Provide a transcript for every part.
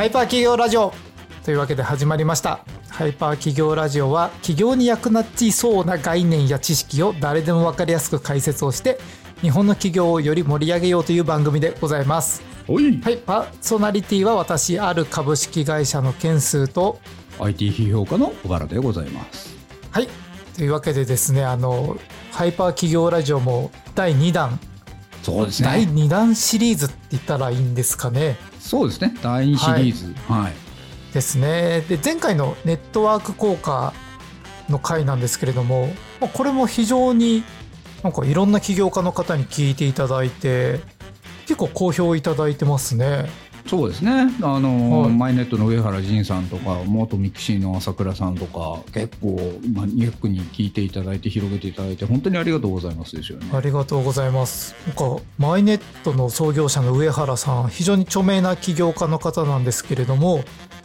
ハイパー企業ラジオ。というわけで始まりました。ハイパー企業ラジオは企業に役立ちそうな概念や知識を誰でも分かりやすく解説をして日本の企業をより盛り上げようという番組でございます。おい。はいパーソナリティは私ある株式会社の件数と IT 批評家の小原でございます。はい。というわけでですねあのハイパー企業ラジオも第2弾。そうです第ね2弾シリーズって言ったらいいんですかねそうですね。第2シリーズ。はい、ですね。で前回のネットワーク効果の回なんですけれどもまあこれも非常になんかいろんな起業家の方に聞いていただいて結構好評いただいてますねそうですね。あの、はい。マイネットの上原仁さんとか元 mixi の朝倉さんとか結構マニアックに聞いていただいて広げていただいて本当にありがとうございますですよね。ありがとうございます。なんかマイネットの創業者の上原さん非常に著名な起業家の方なんですけれども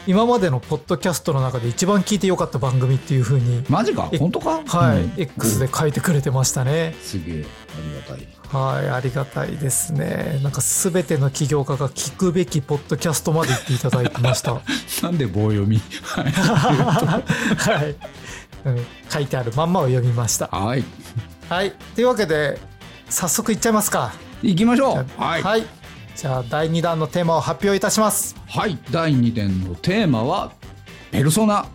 今までのポッドキャストの中で一番聞いてよかった番組っていう風にマジか？え本当か？はい、うん。X で書いてくれてましたね。すげえありがたいはい、ありがたいですね。なんかすべての起業家が聞くべきポッドキャストまで言っていただいてました。なんで棒読み？はい書いてあるまんまを読みました。はいはい、というわけで早速いっちゃいますか。行きましょうはい、はい、じゃあ第2弾のテーマを発表いたします。はい、第2点のテーマはペルソナ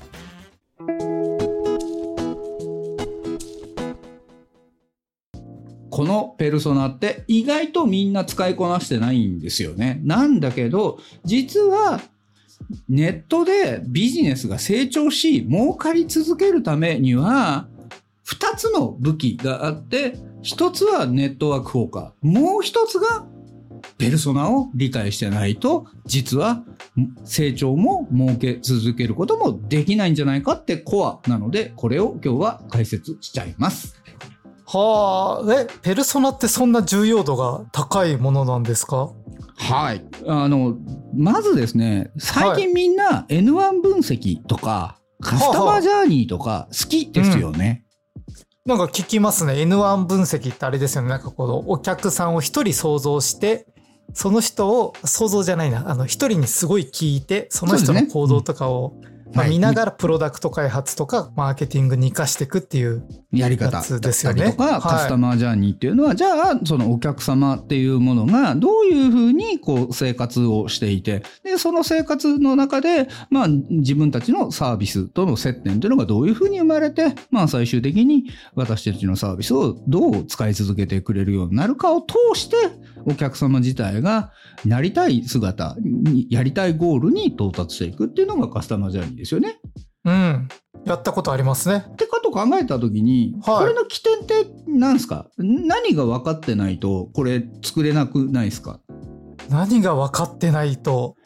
このペルソナって意外とみんな使いこなしてないんですよね。なんだけど、実はネットでビジネスが成長し、儲かり続けるためには、二つの武器があって、一つはネットワーク効果、もう一つがペルソナを理解してないと、実は成長も儲け続けることもできないんじゃないかってコアなので、これを今日は解説しちゃいます。はあ、え、ペルソナってそんな重要度が高いものなんですか？はい。あの、まずですね、最近みんな N1 分析とか、カスタマージャーニーとか好きですよね。なんか聞きますね。N1 分析ってあれですよね。なんかこのお客さんを一人想像して、その人を想像じゃないな。あの一人にすごい聞いて、その人の行動とかを、まあ、はい。見ながらプロダクト開発とかマーケティングに活かしていくっていう。やり方。ですよね。とか、はい。カスタマージャーニーっていうのは、じゃあ、そのお客様っていうものがどういうふうにこう生活をしていて、で、その生活の中で、まあ自分たちのサービスとの接点というのがどういうふうに生まれて、まあ最終的に私たちのサービスをどう使い続けてくれるようになるかを通して、お客様自体がなりたい姿に、やりたいゴールに到達していくっていうのがカスタマージャーニーですよね。うん。やったことありますね。ってこと考えたときに、はいこれの起点って何ですか？何が分かってないとこれ作れなくないですか？何が分かってないと、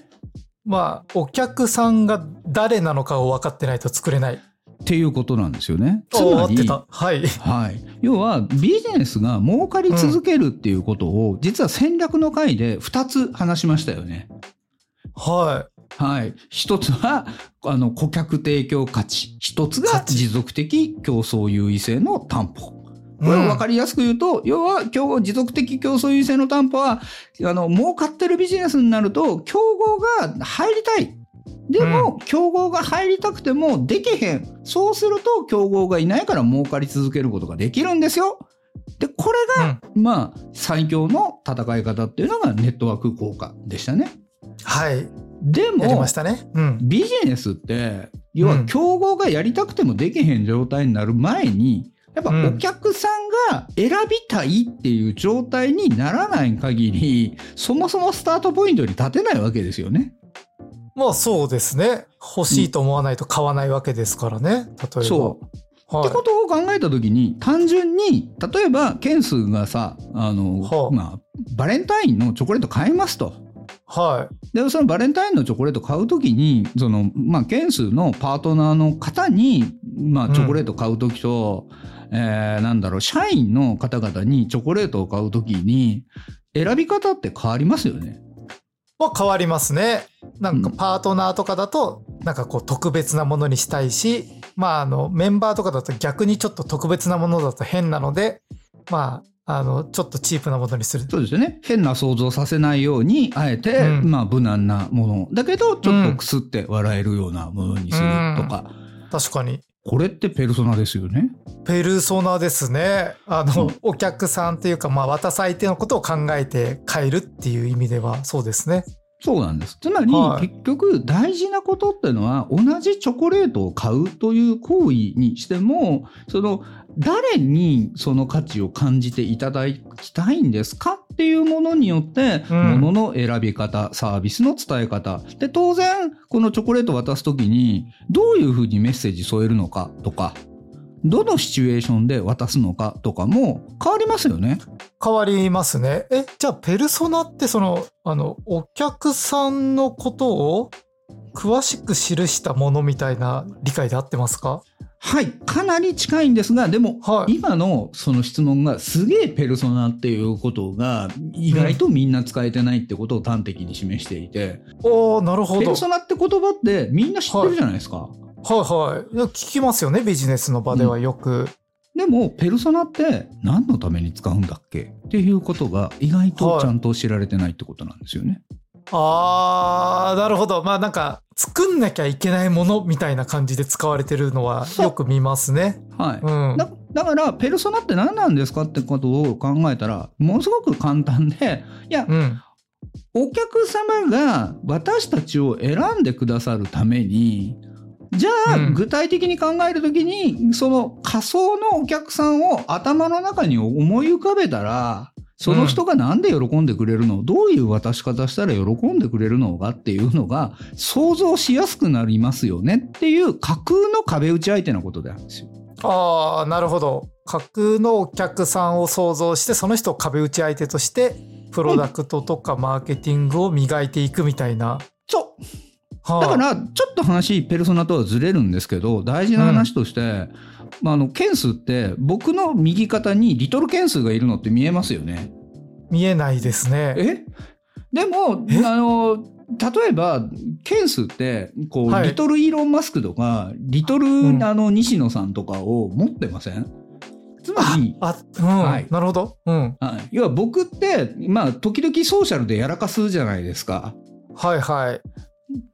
まあ、お客さんが誰なのかを分かってないと作れない。っていうことなんですよね。つまり。はい。はい。要はビジネスが儲かり続けるっていうことを、実は戦略の回で2つ話しましたよね。ははい。一つは、あの、顧客提供価値。一つが持続的競争優位性の担保。い。これを分うんかりやすく言うと、要は、今日持続的競争優位性の担保は、あの、儲かってるビジネスになると、競合が入りたい。でも、競合が入りたくてもできへん。そうすると、競合がいないから儲かり続けることができるんですよ。で、これが、まあ、最強の戦い方っていうのがネットワーク効果でしたね。はい。でも、やりましたね。うん。ビジネスって、要はうん競合がやりたくてもできへん状態になる前に、やっぱうんお客さんが選びたいっていう状態にならない限り、そもそもスタートポイントに立てないわけですよね。まあそうですね。欲しいと思わないと買わないわけですからね。例えば。そう。はいってことを考えたときに、単純に、例えば、件数がさ、あの、はあまあ、バレンタインのチョコレート買いますと。はで、そのバレンタインのチョコレート買うときに、その、まあ、件数のパートナーの方に、まあ、チョコレート買うときと、えーなんだろう、社員の方々にチョコレートを買うときに、選び方って変わりますよね。まあ変わりますね。なんかうんパートナーとかだと、なんかこう特別なものにしたいし、まああのメンバーとかだと逆にちょっと特別なものだと変なので、まあ、あの、ちょっとチープなものにする。そうですよね。変な想像させないように、あえて、うんまあ、無難なもの。だけど、ちょっとくすって笑えるようなものにするとか。確かに。これってペルソナですよね？ペルソナですね。あの、うんお客さんというか、まあ、渡す相手のことを考えて変えるっていう意味では、そうですね。そうなんです。つまり、はい結局大事なことっていうのは同じチョコレートを買うという行為にしてもその誰にその価値を感じていただきたいんですかっていうものによって、うんものの選び方サービスの伝え方で当然このチョコレートを渡す時にどういうふうにメッセージ添えるのかとかどのシチュエーションで渡すのかとかも変わりますよね。変わりますね。え、じゃあ、ペルソナって、その、あの、お客さんのことを詳しく記したものみたいな理解で合ってますか？はい、かなり近いんですが、でも、はい今のその質問がすげえペルソナっていうことが意外とみんな使えてないってことを端的に示していて、おー、なるほど。ペルソナって言葉ってみんな知ってるじゃないですか。はいはい。いや聞きますよね、ビジネスの場ではよく。でも、ペルソナって何のために使うんだっけっていうことが意外とちゃんと知られてないってことなんですよね。あー、なるほど。まあなんか、作んなきゃいけないものみたいな感じで使われてるのはよく見ますね。はい。うん。だだから、ペルソナって何なんですかってことを考えたら、ものすごく簡単で、いや、うん。お客様が私たちを選んでくださるために、じゃあ、うん具体的に考えるときに、その仮想のお客さんを頭の中に思い浮かべたら、その人がなんで喜んでくれるの、どういう渡し方したら喜んでくれるのかっていうのが想像しやすくなりますよねっていう架空の壁打ち相手のことなんですよ。あー、なるほど。架空のお客さんを想像して、その人を壁打ち相手として、プロダクトとかマーケティングを磨いていくみたいな。そうはあだから、ちょっと話、ペルソナとはずれるんですけど、大事な話として、まあ、あの、件数って、僕の右肩にリトル件数がいるのって見えますよね。見えないですね。え？でも、え？あの、例えば、件数って、こう、はいリトルイーロン・マスクとか、リトル、んあの、西野さんとかを持ってません？つまり、あ、うん、はいなるほど。うん。はい要は僕って、まあ、時々ソーシャルでやらかすじゃないですか。はいはい。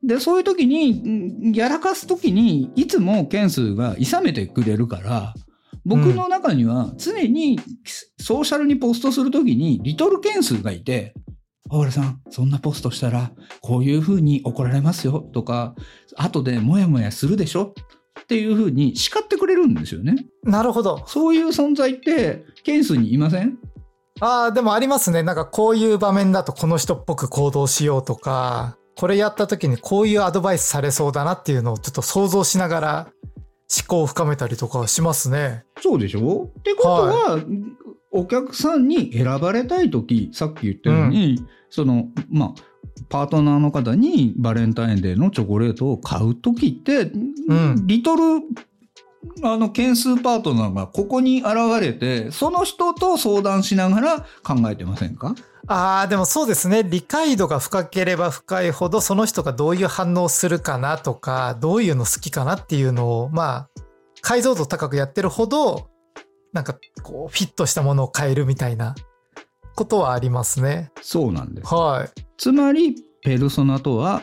で、そういう時に、んやらかす時に、いつも件数が諌めてくれるから、僕の中には常にソーシャルにポストする時にリトル件数がいて、小原さん、そんなポストしたら、こういう風に怒られますよとか、後でモヤモヤするでしょっていう風に叱ってくれるんですよね。なるほど。そういう存在って、件数にいません？ああ、でもありますね。なんかこういう場面だとこの人っぽく行動しようとか、これやった時にこういうアドバイスされそうだなっていうのをちょっと想像しながら思考を深めたりとかはしますね。そうでしょ？ってことは、お客さんに選ばれたいとき、さっき言ったように、その、まあ、パートナーの方にバレンタインデーのチョコレートを買うときって、ん。リトル、あの、件数パートナーがここに現れて、その人と相談しながら考えてませんか？ああ、でもそうですね。理解度が深ければ深いほど、その人がどういう反応するかなとか、どういうの好きかなっていうのを、まあ、解像度高くやってるほど、なんかこう、フィットしたものを変えるみたいなことはありますね。そうなんです。はい。つまり、ペルソナとは、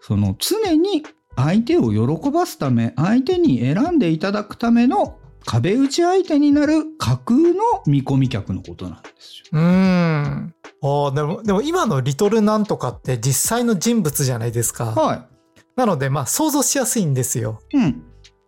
その常に相手を喜ばすため、相手に選んでいただくための壁打ち相手になる架空の見込み客のことなんですよ。うーん。ああ、でも、でも今のリトルなんとかって実際の人物じゃないですか。はなので、まあ想像しやすいんですよ。い。うん。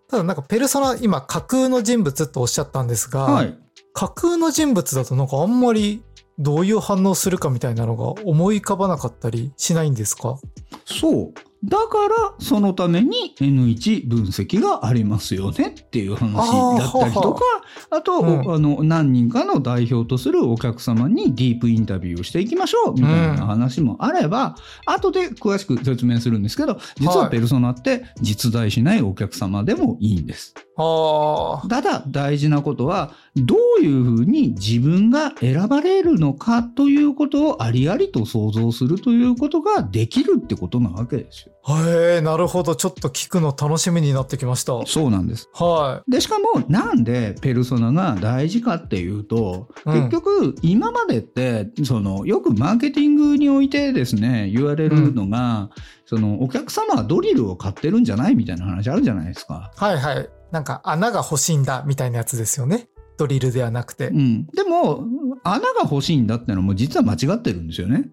ただなんかペルソナ、今架空の人物とおっしゃったんですが、はい。架空の人物だとなんかあんまりどういう反応するかみたいなのが思い浮かばなかったりしないんですか？そう。だから、そのために N1 分析がありますよねっていう話だったりとか、あと、うんあの、何人かの代表とするお客様にディープインタビューをしていきましょうみたいな話もあれば、後で詳しく説明するんですけど、実はペルソナって実在しないお客様でもいいんです。ああ。ただ、大事なことは、どういうふうに自分が選ばれるのかということをありありと想像するということができるってことなわけですよ。へえ、なるほど。ちょっと聞くの楽しみになってきました。そうなんです。はで、しかもなんでペルソナが大事かっていうと、うん結局今までって、そのよくマーケティングにおいてですね、言われるのが、そのお客様はドリルを買ってるんじゃないみたいな話あるじゃないですか。い。はいはい。なんか穴が欲しいんだみたいなやつですよね。ドリルではなくてう。ん。でも、穴が欲しいんだってのも実は間違ってるんですよね。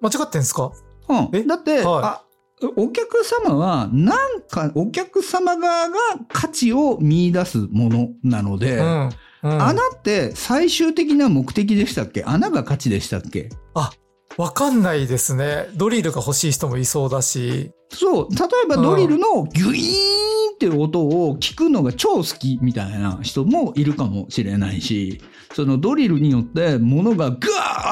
間違ってんすか？うん。え？だって、はいあお客様は、なんか、お客様側が価値を見出すものなので、うん。うん、穴って最終的な目的でしたっけ？穴が価値でしたっけ？わかんないですね。ドリルが欲しい人もいそうだし。そう。例えばドリルのギュイーンっていう音を聞くのが超好きみたいな人もいるかもしれないし、そのドリルによって物がガ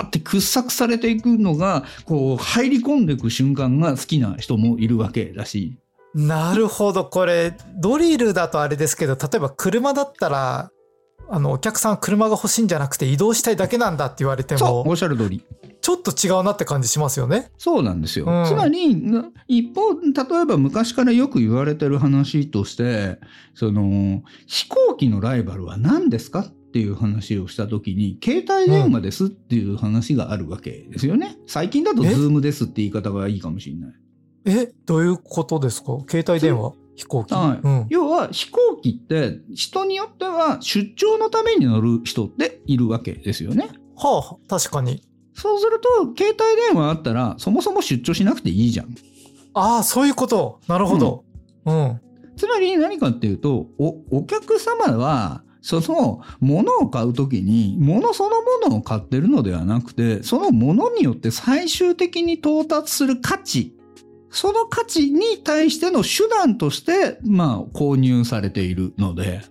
ーって掘削されていくのが、こう入り込んでいく瞬間が好きな人もいるわけだし。なるほど。これ、ドリルだとあれですけど、例えば車だったら、あの、お客さんは車が欲しいんじゃなくて移動したいだけなんだって言われても、おっしゃる通り。ちょっと違うなって感じしますよね。そうなんですよ。うんつまり、一方、例えば昔からよく言われてる話として、その、飛行機のライバルは何ですかっていう話をしたときに、携帯電話ですっていう話があるわけですよね。最近だとえ？ズームですって言い方がいいかもしれない。え、どういうことですか？携帯電話？飛行機、はいうん。要は飛行機って人によっては出張のために乗る人っているわけですよね。はあ、確かに。そうすると、携帯電話あったら、そもそも出張しなくていいじゃん。ああ、そういうこと。なるほど。うん。つまり何かっていうと、お、お客様は、その物を買うときに、物そのものを買ってるのではなくて、その物によって最終的に到達する価値、その価値に対しての手段として、まあ、購入されているので、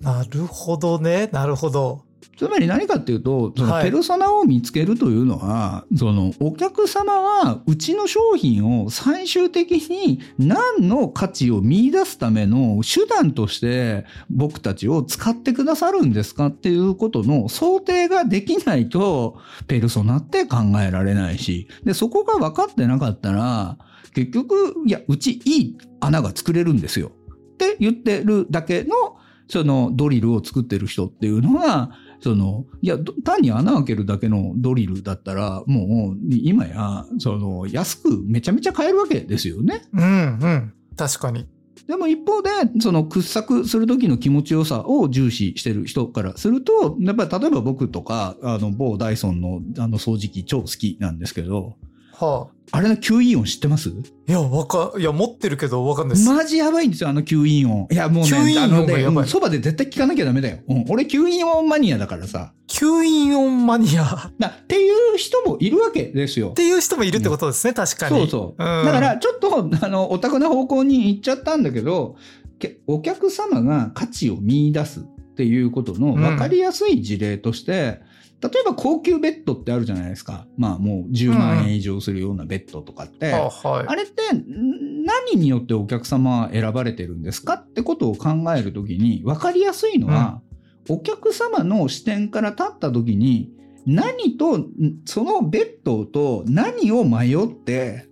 なるほどね。なるほど。つまり何かっていうと、そのはいペルソナを見つけるというのは、そのお客様はうちの商品を最終的に何の価値を見出すための手段として僕たちを使ってくださるんですかっていうことの想定ができないと、ペルソナって考えられないし、で、そこが分かってなかったら、結局、いや、うちいい穴が作れるんですよ。って言ってるだけの、そのドリルを作ってる人っていうのは、その、いや、ど単に穴開けるだけのドリルだったら、もう、今や、その、安くめちゃめちゃ買えるわけですよね。うんうん。確かに。でも一方で、その掘削する時の気持ちよさを重視してる人からすると、やっぱり例えば僕とか、あの、某ダイソンのあの掃除機超好きなんですけど、はあ。あれの吸引音知ってます？いや、わか、いや、持ってるけどわかんないです。マジやばいんですよ、あの吸引音。いや、もうね、吸引音あのねがやばいうんそばで絶対聞かなきゃダメだよ。うん、俺吸引音マニアだからさ。吸引音マニアっなっていう人もいるわけですよ。ていう人もいるってことですね、確かに。そうそう。んだから、ちょっと、あの、オタクな方向に行っちゃったんだけど、けお客様が価値を見出すっていうことの分かりやすい事例として、例えば高級ベッドってあるじゃないですか。まあもう10万円以上するようなベッドとかって。あはい。あれってん何によってお客様は選ばれてるんですかってことを考えるときに分かりやすいのは、お客様の視点から立ったときに何とんそのベッドと何を迷って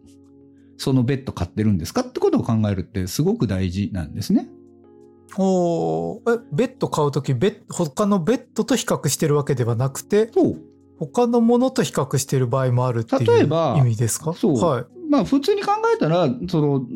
そのベッド買ってるんですかってことを考えるってすごく大事なんですね。おー。え、ベッド買うとき、ベッ他のベッドと比較してるわけではなくて、そう。他のものと比較してる場合もあるっていう例えば意味ですか？そう。はい。まあ普通に考えたら、その、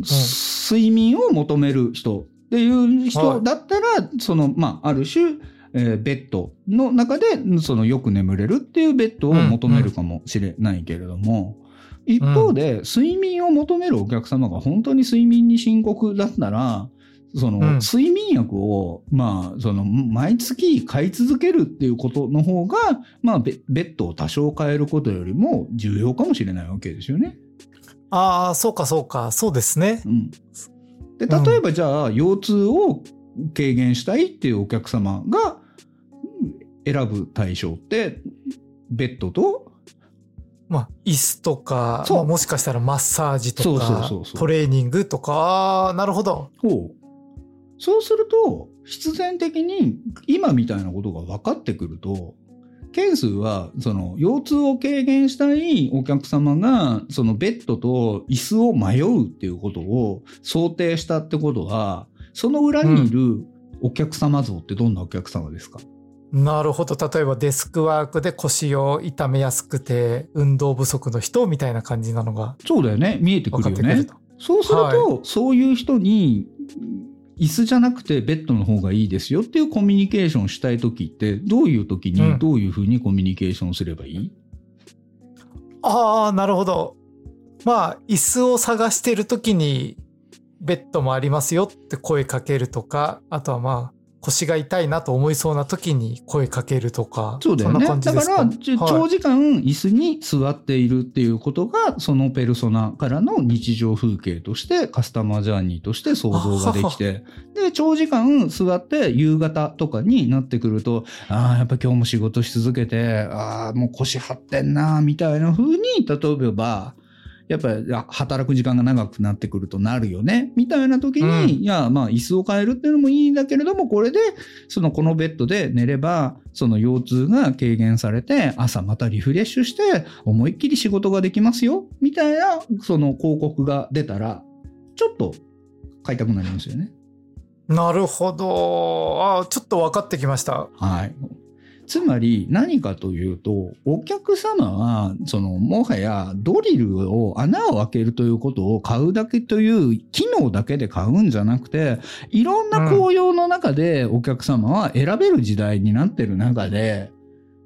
睡眠を求める人っていう人だったら、その、まあある種、えーベッドの中で、そのよく眠れるっていうベッドを求めるかもしれないけれども、一方で、睡眠を求めるお客様が本当に睡眠に深刻だったら、その、うん睡眠薬を、まあ、その、毎月買い続けるっていうことの方が、まあ、ベベッドを多少変えることよりも重要かもしれないわけですよね。ああ、そうかそうか、そうですね。うん。で、例えばじゃあ、腰痛を軽減したいっていうお客様が選ぶ対象って、ベッドと、まあ、椅子とか、まあもしかしたらマッサージとか、トレーニングとか、なるほど。を、そうすると、必然的に今みたいなことが分かってくると、件数は、その、腰痛を軽減したいお客様が、そのベッドと椅子を迷うっていうことを想定したってことは、その裏にいるお客様像ってどんなお客様ですか、なるほど。例えばデスクワークで腰を痛めやすくて、運動不足の人みたいな感じなのがそうだよね。見えてくるよね。そうすると、そういう人に、椅子じゃなくてベッドの方がいいですよっていうコミュニケーションしたいときって、どういうときうんにどういうふうにコミュニケーションすればいい、ああ、なるほど。まあ、椅子を探してる時に、ベッドもありますよって声かけるとか、あとはまあ、腰が痛いなと思いそうな時に声かけるとか。そうだよね。んな感じだから、ちはい長時間椅子に座っているっていうことが、そのペルソナからの日常風景として、カスタマージャーニーとして想像ができて、で、長時間座って夕方とかになってくると、ああ、やっぱ今日も仕事し続けて、ああ、もう腰張ってんな、みたいな風に、例えば、やっぱりあ働く時間が長くなってくるとなるよね。みたいな時に、うんいや、まあ椅子を変えるっていうのもいいんだけれども、これで、そのこのベッドで寝れば、その腰痛が軽減されて、朝またリフレッシュして、思いっきり仕事ができますよ。みたいな、その広告が出たら、ちょっと買いたくなりますよね。なるほど。ああ、ちょっと分かってきました。はい。つまり何かというと、お客様は、その、もはやドリルを穴を開けるということを買うだけという機能だけで買うんじゃなくて、いろんな紅葉の中でお客様は選べる時代になってる中で、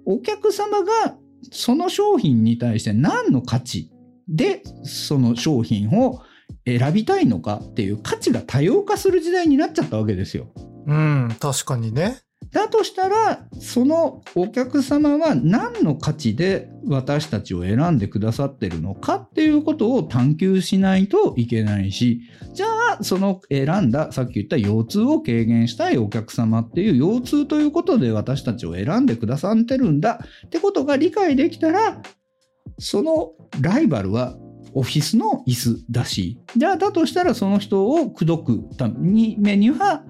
お客様がその商品に対して何の価値でその商品を選びたいのかっていう価値が多様化する時代になっちゃったわけですよ。うん、確かにね。だとしたら、そのお客様は何の価値で私たちを選んでくださってるのかっていうことを探求しないといけないし、じゃあ、その選んだ、さっき言った腰痛を軽減したいお客様っていう腰痛ということで私たちを選んでくださってるんだってことが理解できたら、そのライバルはオフィスの椅子だし、じゃあだとしたらその人を口説くためには、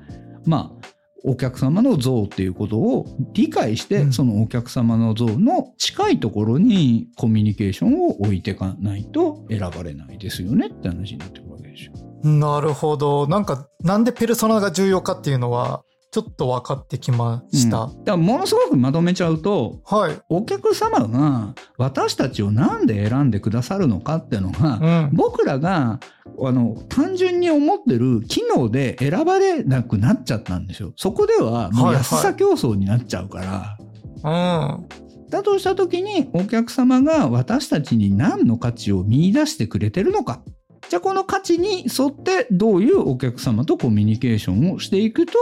まあ、お客様の像っていうことを理解して、うんそのお客様の像の近いところにコミュニケーションを置いていかないと選ばれないですよねって話になってくるわけですよ。なるほど。なんか、なんでペルソナが重要かっていうのは、ちょっと分かってきました。うんだからものすごくまとめちゃうと、はい。お客様が私たちをなんで選んでくださるのかっていうのが、うん。僕らがあの単純に思ってる機能で選ばれなくなっちゃったんですよ。そこではもう安さ競争になっちゃうから。うん。だとした時にお客様が私たちに何の価値を見出してくれてるのか。じゃあこの価値に沿ってどういうお客様とコミュニケーションをしていくと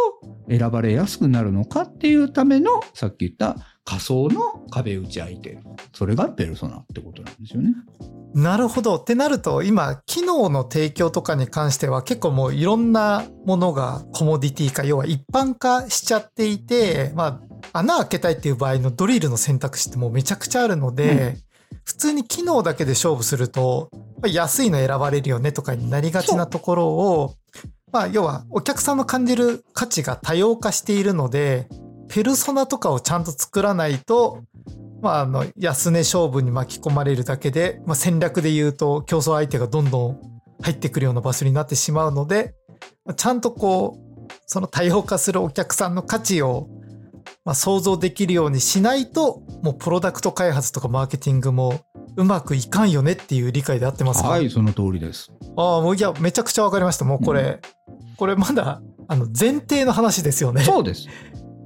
選ばれやすくなるのかっていうためのさっき言った仮想の壁打ち相手。それがペルソナってことなんですよね。なるほど。ってなると、今、機能の提供とかに関しては結構もういろんなものがコモディティ化、要は一般化しちゃっていて、まあ、穴開けたいっていう場合のドリルの選択肢ってもうめちゃくちゃあるので、普通に機能だけで勝負すると、安いの選ばれるよねとかになりがちなところを、まあ、要はお客さんの感じる価値が多様化しているので、ペルソナとかをちゃんと作らないと、まあ、あの、安値勝負に巻き込まれるだけで、まあ、戦略で言うと競争相手がどんどん入ってくるような場所になってしまうので、ちゃんとこう、その多様化するお客さんの価値を、まあ、想像できるようにしないと、もうプロダクト開発とかマーケティングもうまくいかんよねっていう理解で合ってますか？はい、その通りです。ああ、もういや、めちゃくちゃわかりました。もうこれ、これまだ、あの、前提の話ですよね。そうです。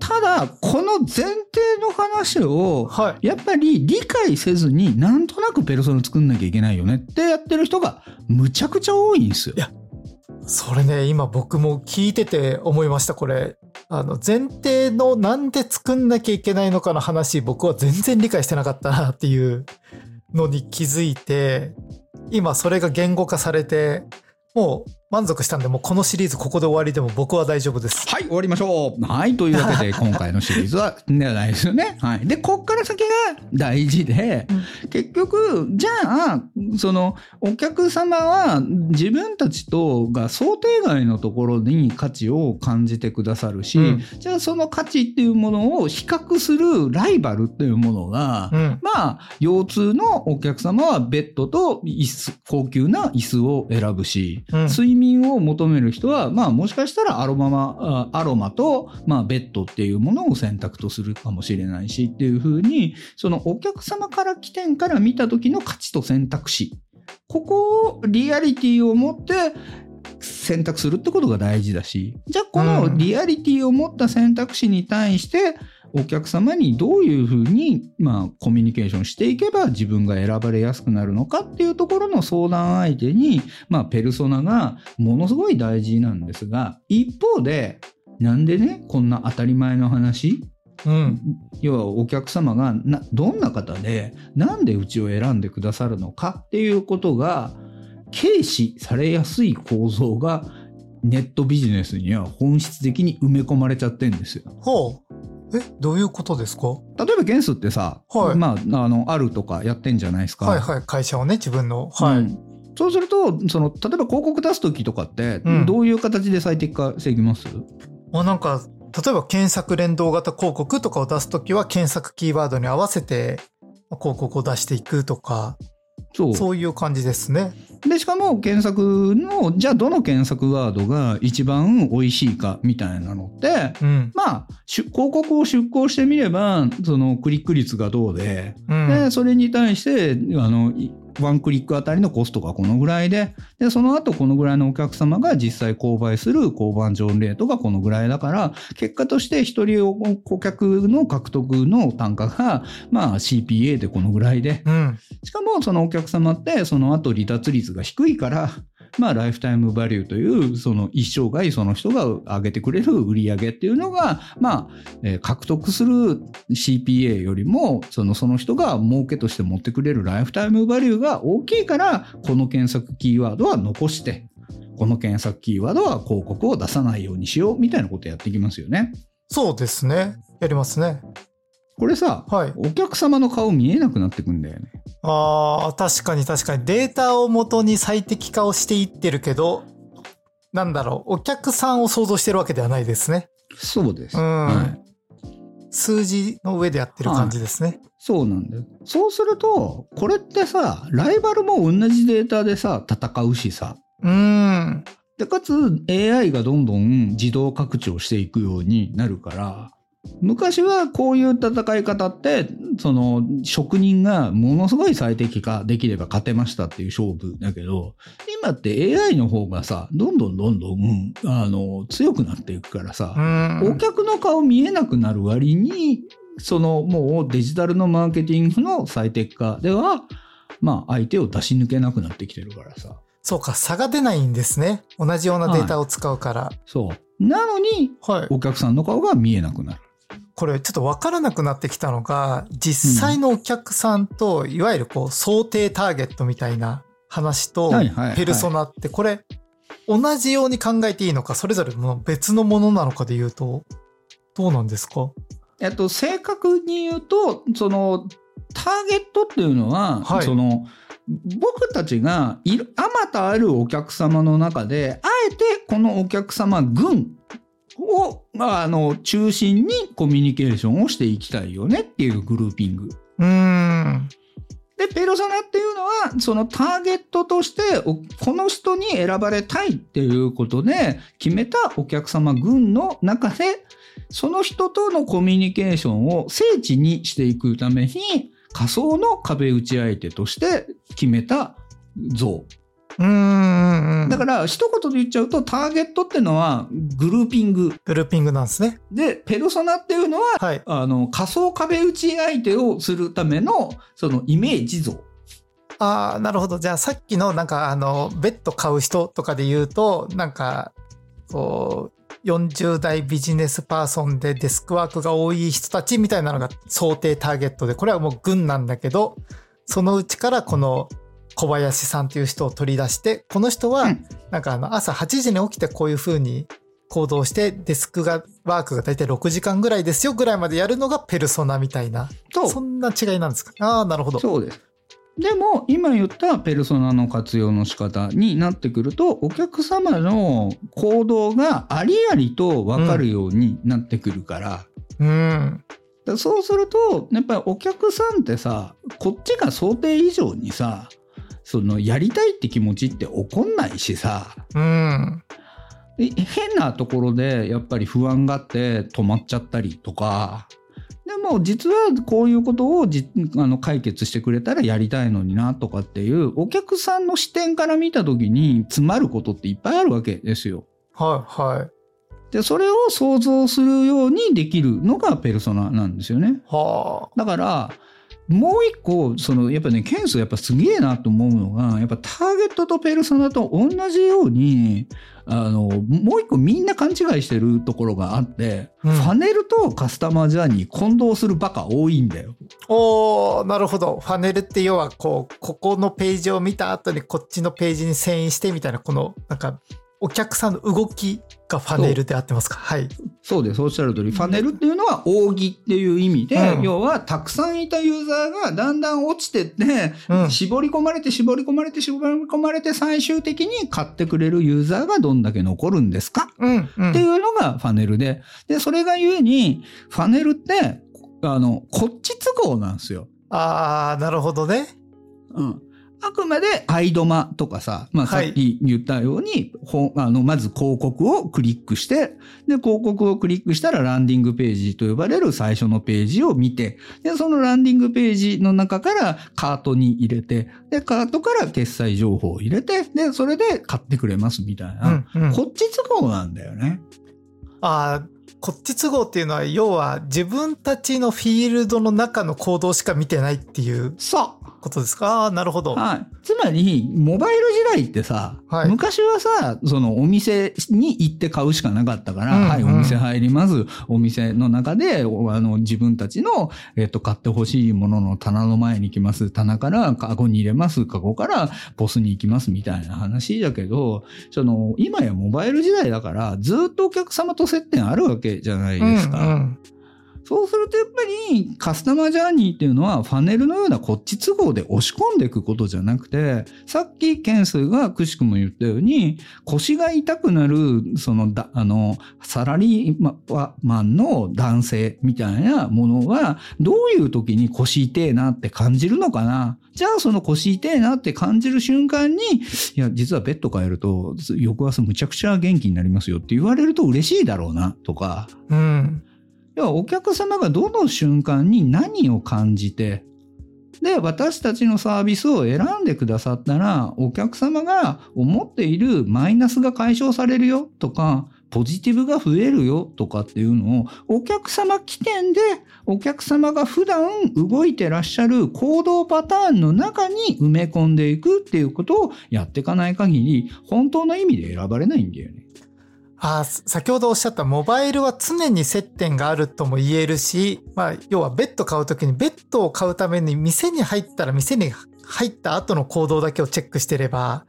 ただ、この前提の話を、はい。やっぱり理解せずになんとなくペルソナ作んなきゃいけないよねってやってる人がむちゃくちゃ多いんですよい。やそれね、今僕も聞いてて思いました、これ。あの、前提のなんで作んなきゃいけないのかの話、僕は全然理解してなかったなっていうのに気づいて、今それが言語化されて、もう満足したんで、もうこのシリーズここで終わりでも僕は大丈夫です。はい、終わりましょう。はい、というわけで、今回のシリーズは、ではないですよね。はい。で、こっから先が大事で、結局、じゃあ、その、お客様は自分たちとが想定外のところに価値を感じてくださるし、うんじゃあその価値っていうものを比較するライバルっていうものが、うん。まあ、腰痛のお客様はベッドと椅子、高級な椅子を選ぶし、うん睡眠を求める人は、まあもしかしたらアロママ、あアロマと、まあベッドっていうものを選択とするかもしれないしっていうふうに、そのお客様から起点から見た時の価値と選択肢。ここをリアリティを持って選択するってことが大事だし、じゃあこのリアリティを持った選択肢に対して、お客様にどういうふうに、まあ、コミュニケーションしていけば自分が選ばれやすくなるのかっていうところの相談相手に、まあ、ペルソナがものすごい大事なんですが、一方で、なんでね、こんな当たり前の話？うん。要はお客様がなどんな方でなんでうちを選んでくださるのかっていうことが軽視されやすい構造がネットビジネスには本質的に埋め込まれちゃってんですよ。ほう。え、どういうことですか？例えばゲンスってさ、はいまあ、あの、あるとかやってんじゃないですか？はいはい。会社をね、自分の。はい。うんそうすると、その、例えば広告出すときとかってうん、どういう形で最適化していきます、もうなんか、例えば検索連動型広告とかを出すときは検索キーワードに合わせて広告を出していくとか、そう。そういう感じですね。で、しかも検索の、じゃあどの検索ワードが一番美味しいかみたいなのって、うん。まあ、広告を出稿してみれば、そのクリック率がどうで、うん。で、それに対して、あの、いワンクリックあたりのコストがこのぐらいで、で、その後このぐらいのお客様が実際購買する購買上レートがこのぐらいだから、結果として一人顧客の獲得の単価が、まあ CPA でこのぐらいで、うん。しかもそのお客様ってその後離脱率が低いから、まあライフタイムバリューというその一生涯その人が上げてくれる売り上げっていうのが、まあ、えー獲得する CPA よりもそのその人が儲けとして持ってくれるライフタイムバリューが大きいから、この検索キーワードは残して、この検索キーワードは広告を出さないようにしようみたいなことやっていきますよね。そうですね。やりますね。これさ、はい。お客様の顔見えなくなってくんだよね。ああ、確かに確かに。データを元に最適化をしていってるけど、なんだろう。お客さんを想像してるわけではないですね。そうです。うんはい数字の上でやってる感じですね。そうなんだよ。そうすると、これってさ、ライバルも同じデータでさ、戦うしさ。うーん。で、かつ AI がどんどん自動拡張していくようになるから、昔はこういう戦い方って、その職人がものすごい最適化できれば勝てましたっていう勝負だけど、今って AI の方がさ、どんどんどんどん、あの、強くなっていくからさ、おん。客の顔見えなくなる割に、そのもうデジタルのマーケティングの最適化では、まあ相手を出し抜けなくなってきてるからさ。そうか、差が出ないんですね。同じようなデータを使うから。そう。なのに、はい。お客さんの顔が見えなくなる。これちょっとわからなくなってきたのが、実際のお客さんと、いわゆるこう、想定ターゲットみたいな話とペルソナって、これ、同じように考えていいのか、それぞれの別のものなのかで言うと、どうなんですか？えっと、正確に言うと、その、ターゲットっていうのは、はい。その、僕たちがあまたあるお客様の中で、あえてこのお客様群を、まあ、あの、中心にコミュニケーションをしていきたいよねっていうグルーピング。うーん。で、ペルソナっていうのは、そのターゲットとして、おこの人に選ばれたいっていうことで、決めたお客様群の中で、その人とのコミュニケーションを聖地にしていくために、仮想の壁打ち相手として決めた像。うーん。だから、一言で言っちゃうと、ターゲットっていうのはグルーピング。グルーピングなんですね。で、ペルソナっていうのは、はい。あの、仮想壁打ち相手をするための、そのイメージ像。ああ、なるほど。じゃあさっきのなんかあの、ベッド買う人とかで言うと、なんか、こう、40代ビジネスパーソンでデスクワークが多い人たちみたいなのが想定ターゲットで、これはもう群なんだけど、そのうちからこの小林さんっていう人を取り出して、この人はうん、なんかあの、朝8時に起きてこういう風に行動して、デスクが、ワークが大体6時間ぐらいですよぐらいまでやるのがペルソナみたいな。そうそんな違いなんですか？ああ、なるほど。そうです。でも今言ったペルソナの活用の仕方になってくるとお客様の行動がありありと分かるようになってくるから,、うん。そうするとやっぱりお客さんってさこっちが想定以上にさそのやりたいって気持ちって起こんないしさうん。え変なところでやっぱり不安があって止まっちゃったりとかでも実はこういうことをじあの解決してくれたらやりたいのになとかっていうお客さんの視点から見た時に詰まることっていっぱいあるわけですよ。はい、はい。でそれを想像するようにできるのがペルソナなんですよね。はだからもう一個そのやっぱねケンスやっぱすげえなと思うのがやっぱターゲットとペルソナと同じようにあのもう一個みんな勘違いしてるところがあって、うんファネルとカスタマージャーニー混同するバカ多いんだよ。あ。おー、なるほど。ファネルって要は、こう、ここのページを見た後にこっちのページに遷移してみたいな、この、なんか、お客さんの動きがファネルであってますか？はい。そうですおっしゃる通りファネルっていうのは扇っていう意味で、うん要はたくさんいたユーザーがだんだん落ちてって、うん絞り込まれて絞り込まれて絞り込まれて最終的に買ってくれるユーザーがどんだけ残るんですか？うん、うん。っていうのがファネルで、で、それがゆえに、ファネルって、あの、こっち都合なんですよ。あー、なるほどね。うん。あくまで、アイドマとかさ、まあ、さはいっき言ったように、ほあの、まず広告をクリックして、で、広告をクリックしたらランディングページと呼ばれる最初のページを見て、で、そのランディングページの中からカートに入れて、で、カートから決済情報を入れて、で、それで買ってくれますみたいな。うん、うん。こっち都合なんだよね。あーこっち都合っていうのは、要は自分たちのフィールドの中の行動しか見てないっていうそう。ことですか？なるほど。はい。つまり、モバイル時代ってさ、はい昔はさ、そのお店に行って買うしかなかったから、うんうんはい、お店入ります。お店の中で、おあの、自分たちの、えっと、買ってほしいものの棚の前に行きます。棚からカゴに入れます。カゴからボスに行きます。みたいな話だけど、その、今やモバイル時代だから、ずっとお客様と接点あるわけじゃないですか。うんうんそうするとやっぱりカスタマージャーニーっていうのはファネルのようなこっち都合で押し込んでいくことじゃなくて、さっきケンスがくしくも言ったように、腰が痛くなる、そのだ、あの、サラリーマンの男性みたいなものは、どういう時に腰痛えなって感じるのかな？じゃあその腰痛えなって感じる瞬間に、いや、実はベッド変えると、翌朝むちゃくちゃ元気になりますよって言われると嬉しいだろうな、とか。うん。要はお客様がどの瞬間に何を感じて、で、私たちのサービスを選んでくださったら、お客様が思っているマイナスが解消されるよとか、ポジティブが増えるよとかっていうのを、お客様起点で、お客様が普段動いてらっしゃる行動パターンの中に埋め込んでいくっていうことをやっていかない限り、本当の意味で選ばれないんだよね。あ先ほどおっしゃったモバイルは常に接点があるとも言えるし、まあ、要はベッド買うときにベッドを買うために店に入ったら店に入った後の行動だけをチェックしてれば、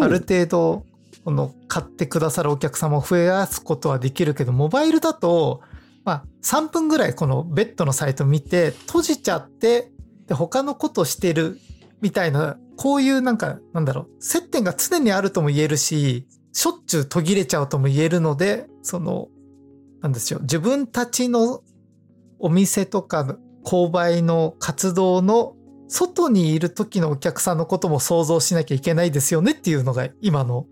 ある程度、この買ってくださるお客様を増やすことはできるけど、モバイルだと、まあ、3分ぐらいこのベッドのサイト見て、閉じちゃって、で、他のことしてるみたいな、こういうなんか、なんだろう、接点が常にあるとも言えるし、しょっちゅう途切れちゃうとも言えるので、その、なんですよ、自分たちのお店とか購買の活動の外にいる時のお客さんのことも想像しなきゃいけないですよねっていうのが今の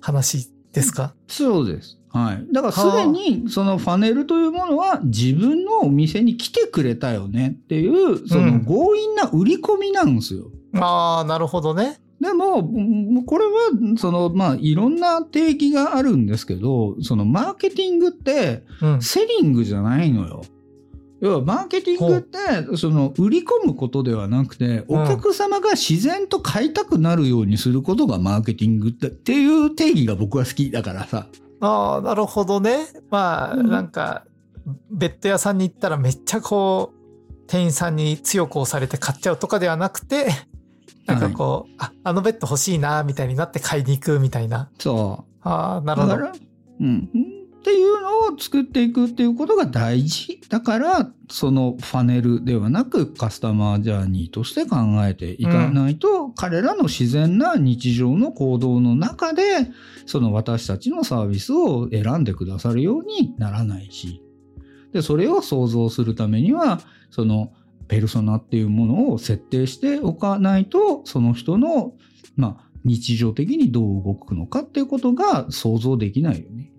話ですか、そうです。はい。だからすでにそのファネルというものは自分のお店に来てくれたよねっていう、その強引な売り込みなんですよ。ああ、なるほどね。でも、うんこれは、その、まあ、いろんな定義があるんですけど、そのマーケティングって、うん。セリングじゃないのよ。要は、マーケティングって、その、売り込むことではなくて、うんお客様が自然と買いたくなるようにすることがマーケティングってっていう定義が僕は好きだからさ。ああ、なるほどね。まあ、うんなんか、ベッド屋さんに行ったらめっちゃこう、店員さんに強く押されて買っちゃうとかではなくて、なんかこう、あ、あのベッド欲しいな、みたいになって買いに行くみたいな。そう。ああ、なるほど。うん。っていうのを作っていくっていうことが大事。だから、そのファネルではなくカスタマージャーニーとして考えていかないと、彼らの自然な日常の行動の中で、その私たちのサービスを選んでくださるようにならないし。で、それを想像するためには、そのペルソナっていうものを設定しておかないと、その人の、まあ、日常的にどう動くのかっていうことが想像できないよね。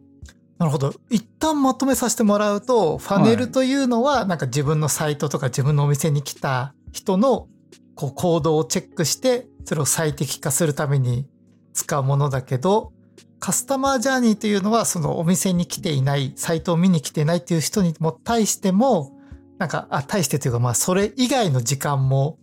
なるほど。一旦まとめさせてもらうと、ファネルというのは、なんか自分のサイトとか自分のお店に来た人のこう行動をチェックして、それを最適化するために使うものだけど、カスタマージャーニーというのは、そのお店に来ていない、サイトを見に来ていないっていう人にも対しても、なんか、あ、対してというか、まあ、それ以外の時間も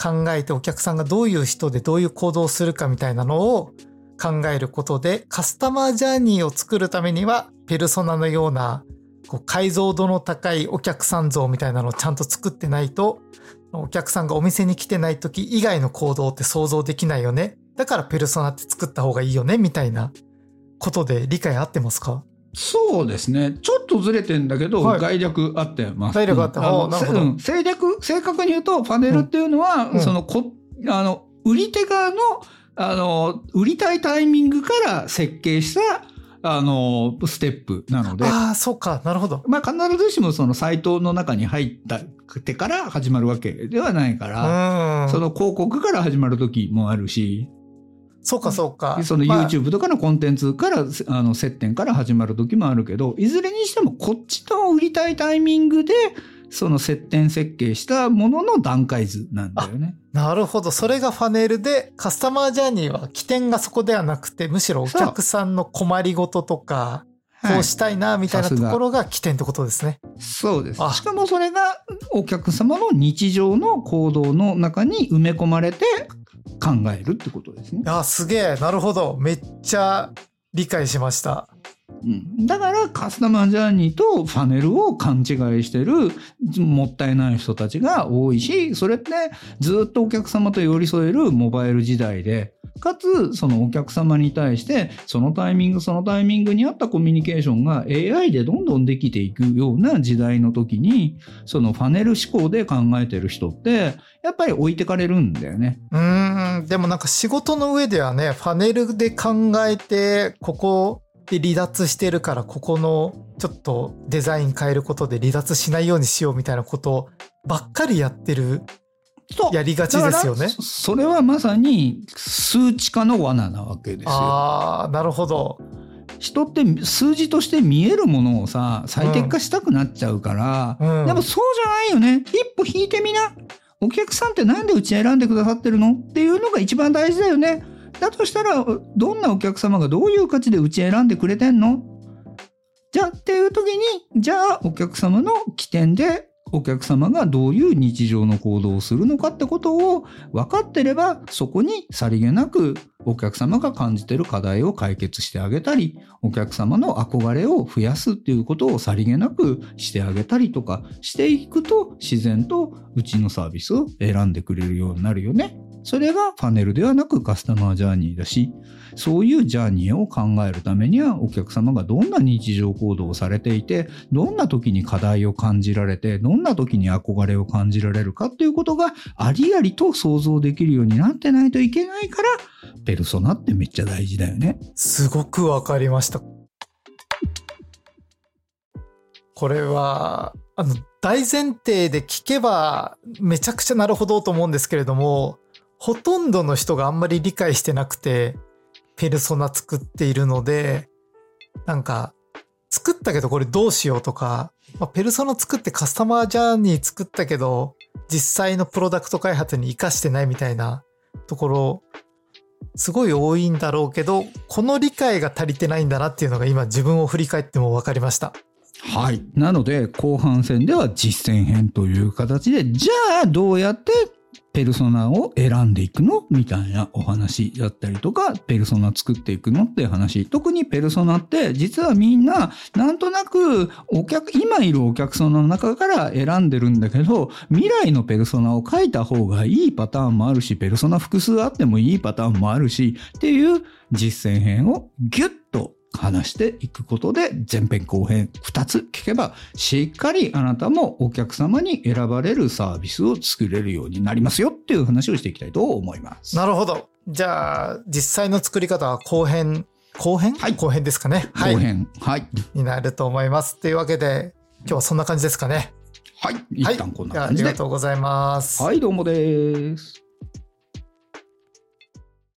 考えてお客さんがどういう人でどういう行動をするかみたいなのを考えることで、カスタマージャーニーを作るためには、ペルソナのような、こう解像度の高いお客さん像みたいなのをちゃんと作ってないと、お客さんがお店に来てない時以外の行動って想像できないよね。だからペルソナって作った方がいいよね、みたいなことで理解合ってますか？そうですね。ちょっとずれてんだけど、はい概略あってます。概略あってうん正略、正確に言うと、パネルっていうのは、うんそのこ、あの、売り手側の、あの、売りたいタイミングから設計した、あの、ステップなので、ああ、そうか。なるほど。まあ必ずしもそのサイトの中に入ったてから始まるわけではないかうら、ん。その広告から始まる時もあるし、そうか、そうか。そのまあ YouTube とかのコンテンツから、あの接点から始まる時もあるけど、いずれにしてもこっちの売りたいタイミングで、その接点設計したものの段階図なんだよね。なるほど。それがファネルで、カスタマージャーニーは起点がそこではなくて、むしろお客さんの困りごととか、こうしたいな、みたいなところが起点ってことですね。そうです。あしかもそれがお客様の日常の行動の中に埋め込まれて考えるってことですねい。や、すげえ。なるほど。めっちゃ理解しました。うん、だからカスタマージャーニーとファネルを勘違いしてるもったいない人たちが多いし、それってずっとお客様と寄り添えるモバイル時代で、かつそのお客様に対してそのタイミングそのタイミングに合ったコミュニケーションが AI でどんどんできていくような時代の時に、そのファネル思考で考えてる人ってやっぱり置いてかれるんだよね。うん。でもなんか仕事の上ではね、ファネルで考えて、ここで離脱してるから、ここのちょっとデザイン変えることで離脱しないようにしようみたいなことばっかりやってる、やりがちですよね。そそれはまさに数値化の罠なわけですよ。ああ、なるほど。人って数字として見えるものをさ最適化したくなっちゃうから、うんでもそうじゃないよね一歩引いてみなお客さんってなんでうち選んでくださってるのっていうのが一番大事だよねだとしたらどんなお客様がどういう価値でうち選んでくれてんの？じゃあっていう時にじゃあお客様の起点でお客様がどういう日常の行動をするのかってことを分かってればそこにさりげなくお客様が感じてる課題を解決してあげたりお客様の憧れを増やすっていうことをさりげなくしてあげたりとかしていくと自然とうちのサービスを選んでくれるようになるよね。それがファネルではなくカスタマージャーニーだし、そういうジャーニーを考えるためにはお客様がどんな日常行動をされていて、どんな時に課題を感じられて、どんな時に憧れを感じられるかっていうことがありありと想像できるようになってないといけないから、ペルソナってめっちゃ大事だよね。すごくわかりました。これは、あの、大前提で聞けばめちゃくちゃなるほどと思うんですけれども、ほとんどの人があんまり理解してなくて、ペルソナ作っているので、なんか、作ったけどこれどうしようとか、まあ、ペルソナ作ってカスタマージャーニー作ったけど、実際のプロダクト開発に活かしてないみたいなところ、すごい多いんだろうけど、この理解が足りてないんだなっていうのが今自分を振り返っても分かりました。はい。なので、後半戦では実践編という形で、じゃあどうやってペルソナを選んでいくのみたいなお話だったりとか、ペルソナ作っていくのっていう話。特にペルソナって実はみんななんとなくお客、今いるお客さんの中から選んでるんだけど、未来のペルソナを書いた方がいいパターンもあるし、ペルソナ複数あってもいいパターンもあるし、っていう実践編をギュッと話していくことで前編後編2つ聞けばしっかりあなたもお客様に選ばれるサービスを作れるようになりますよっていう話をしていきたいと思います。なるほど。じゃあ、実際の作り方は後編、後編はい後編ですかね？はい。後編。はい。になると思います。というわけで、今日はそんな感じですかね？はい。一旦こんな感じで。はい、ありがとうございます。はい、どうもです。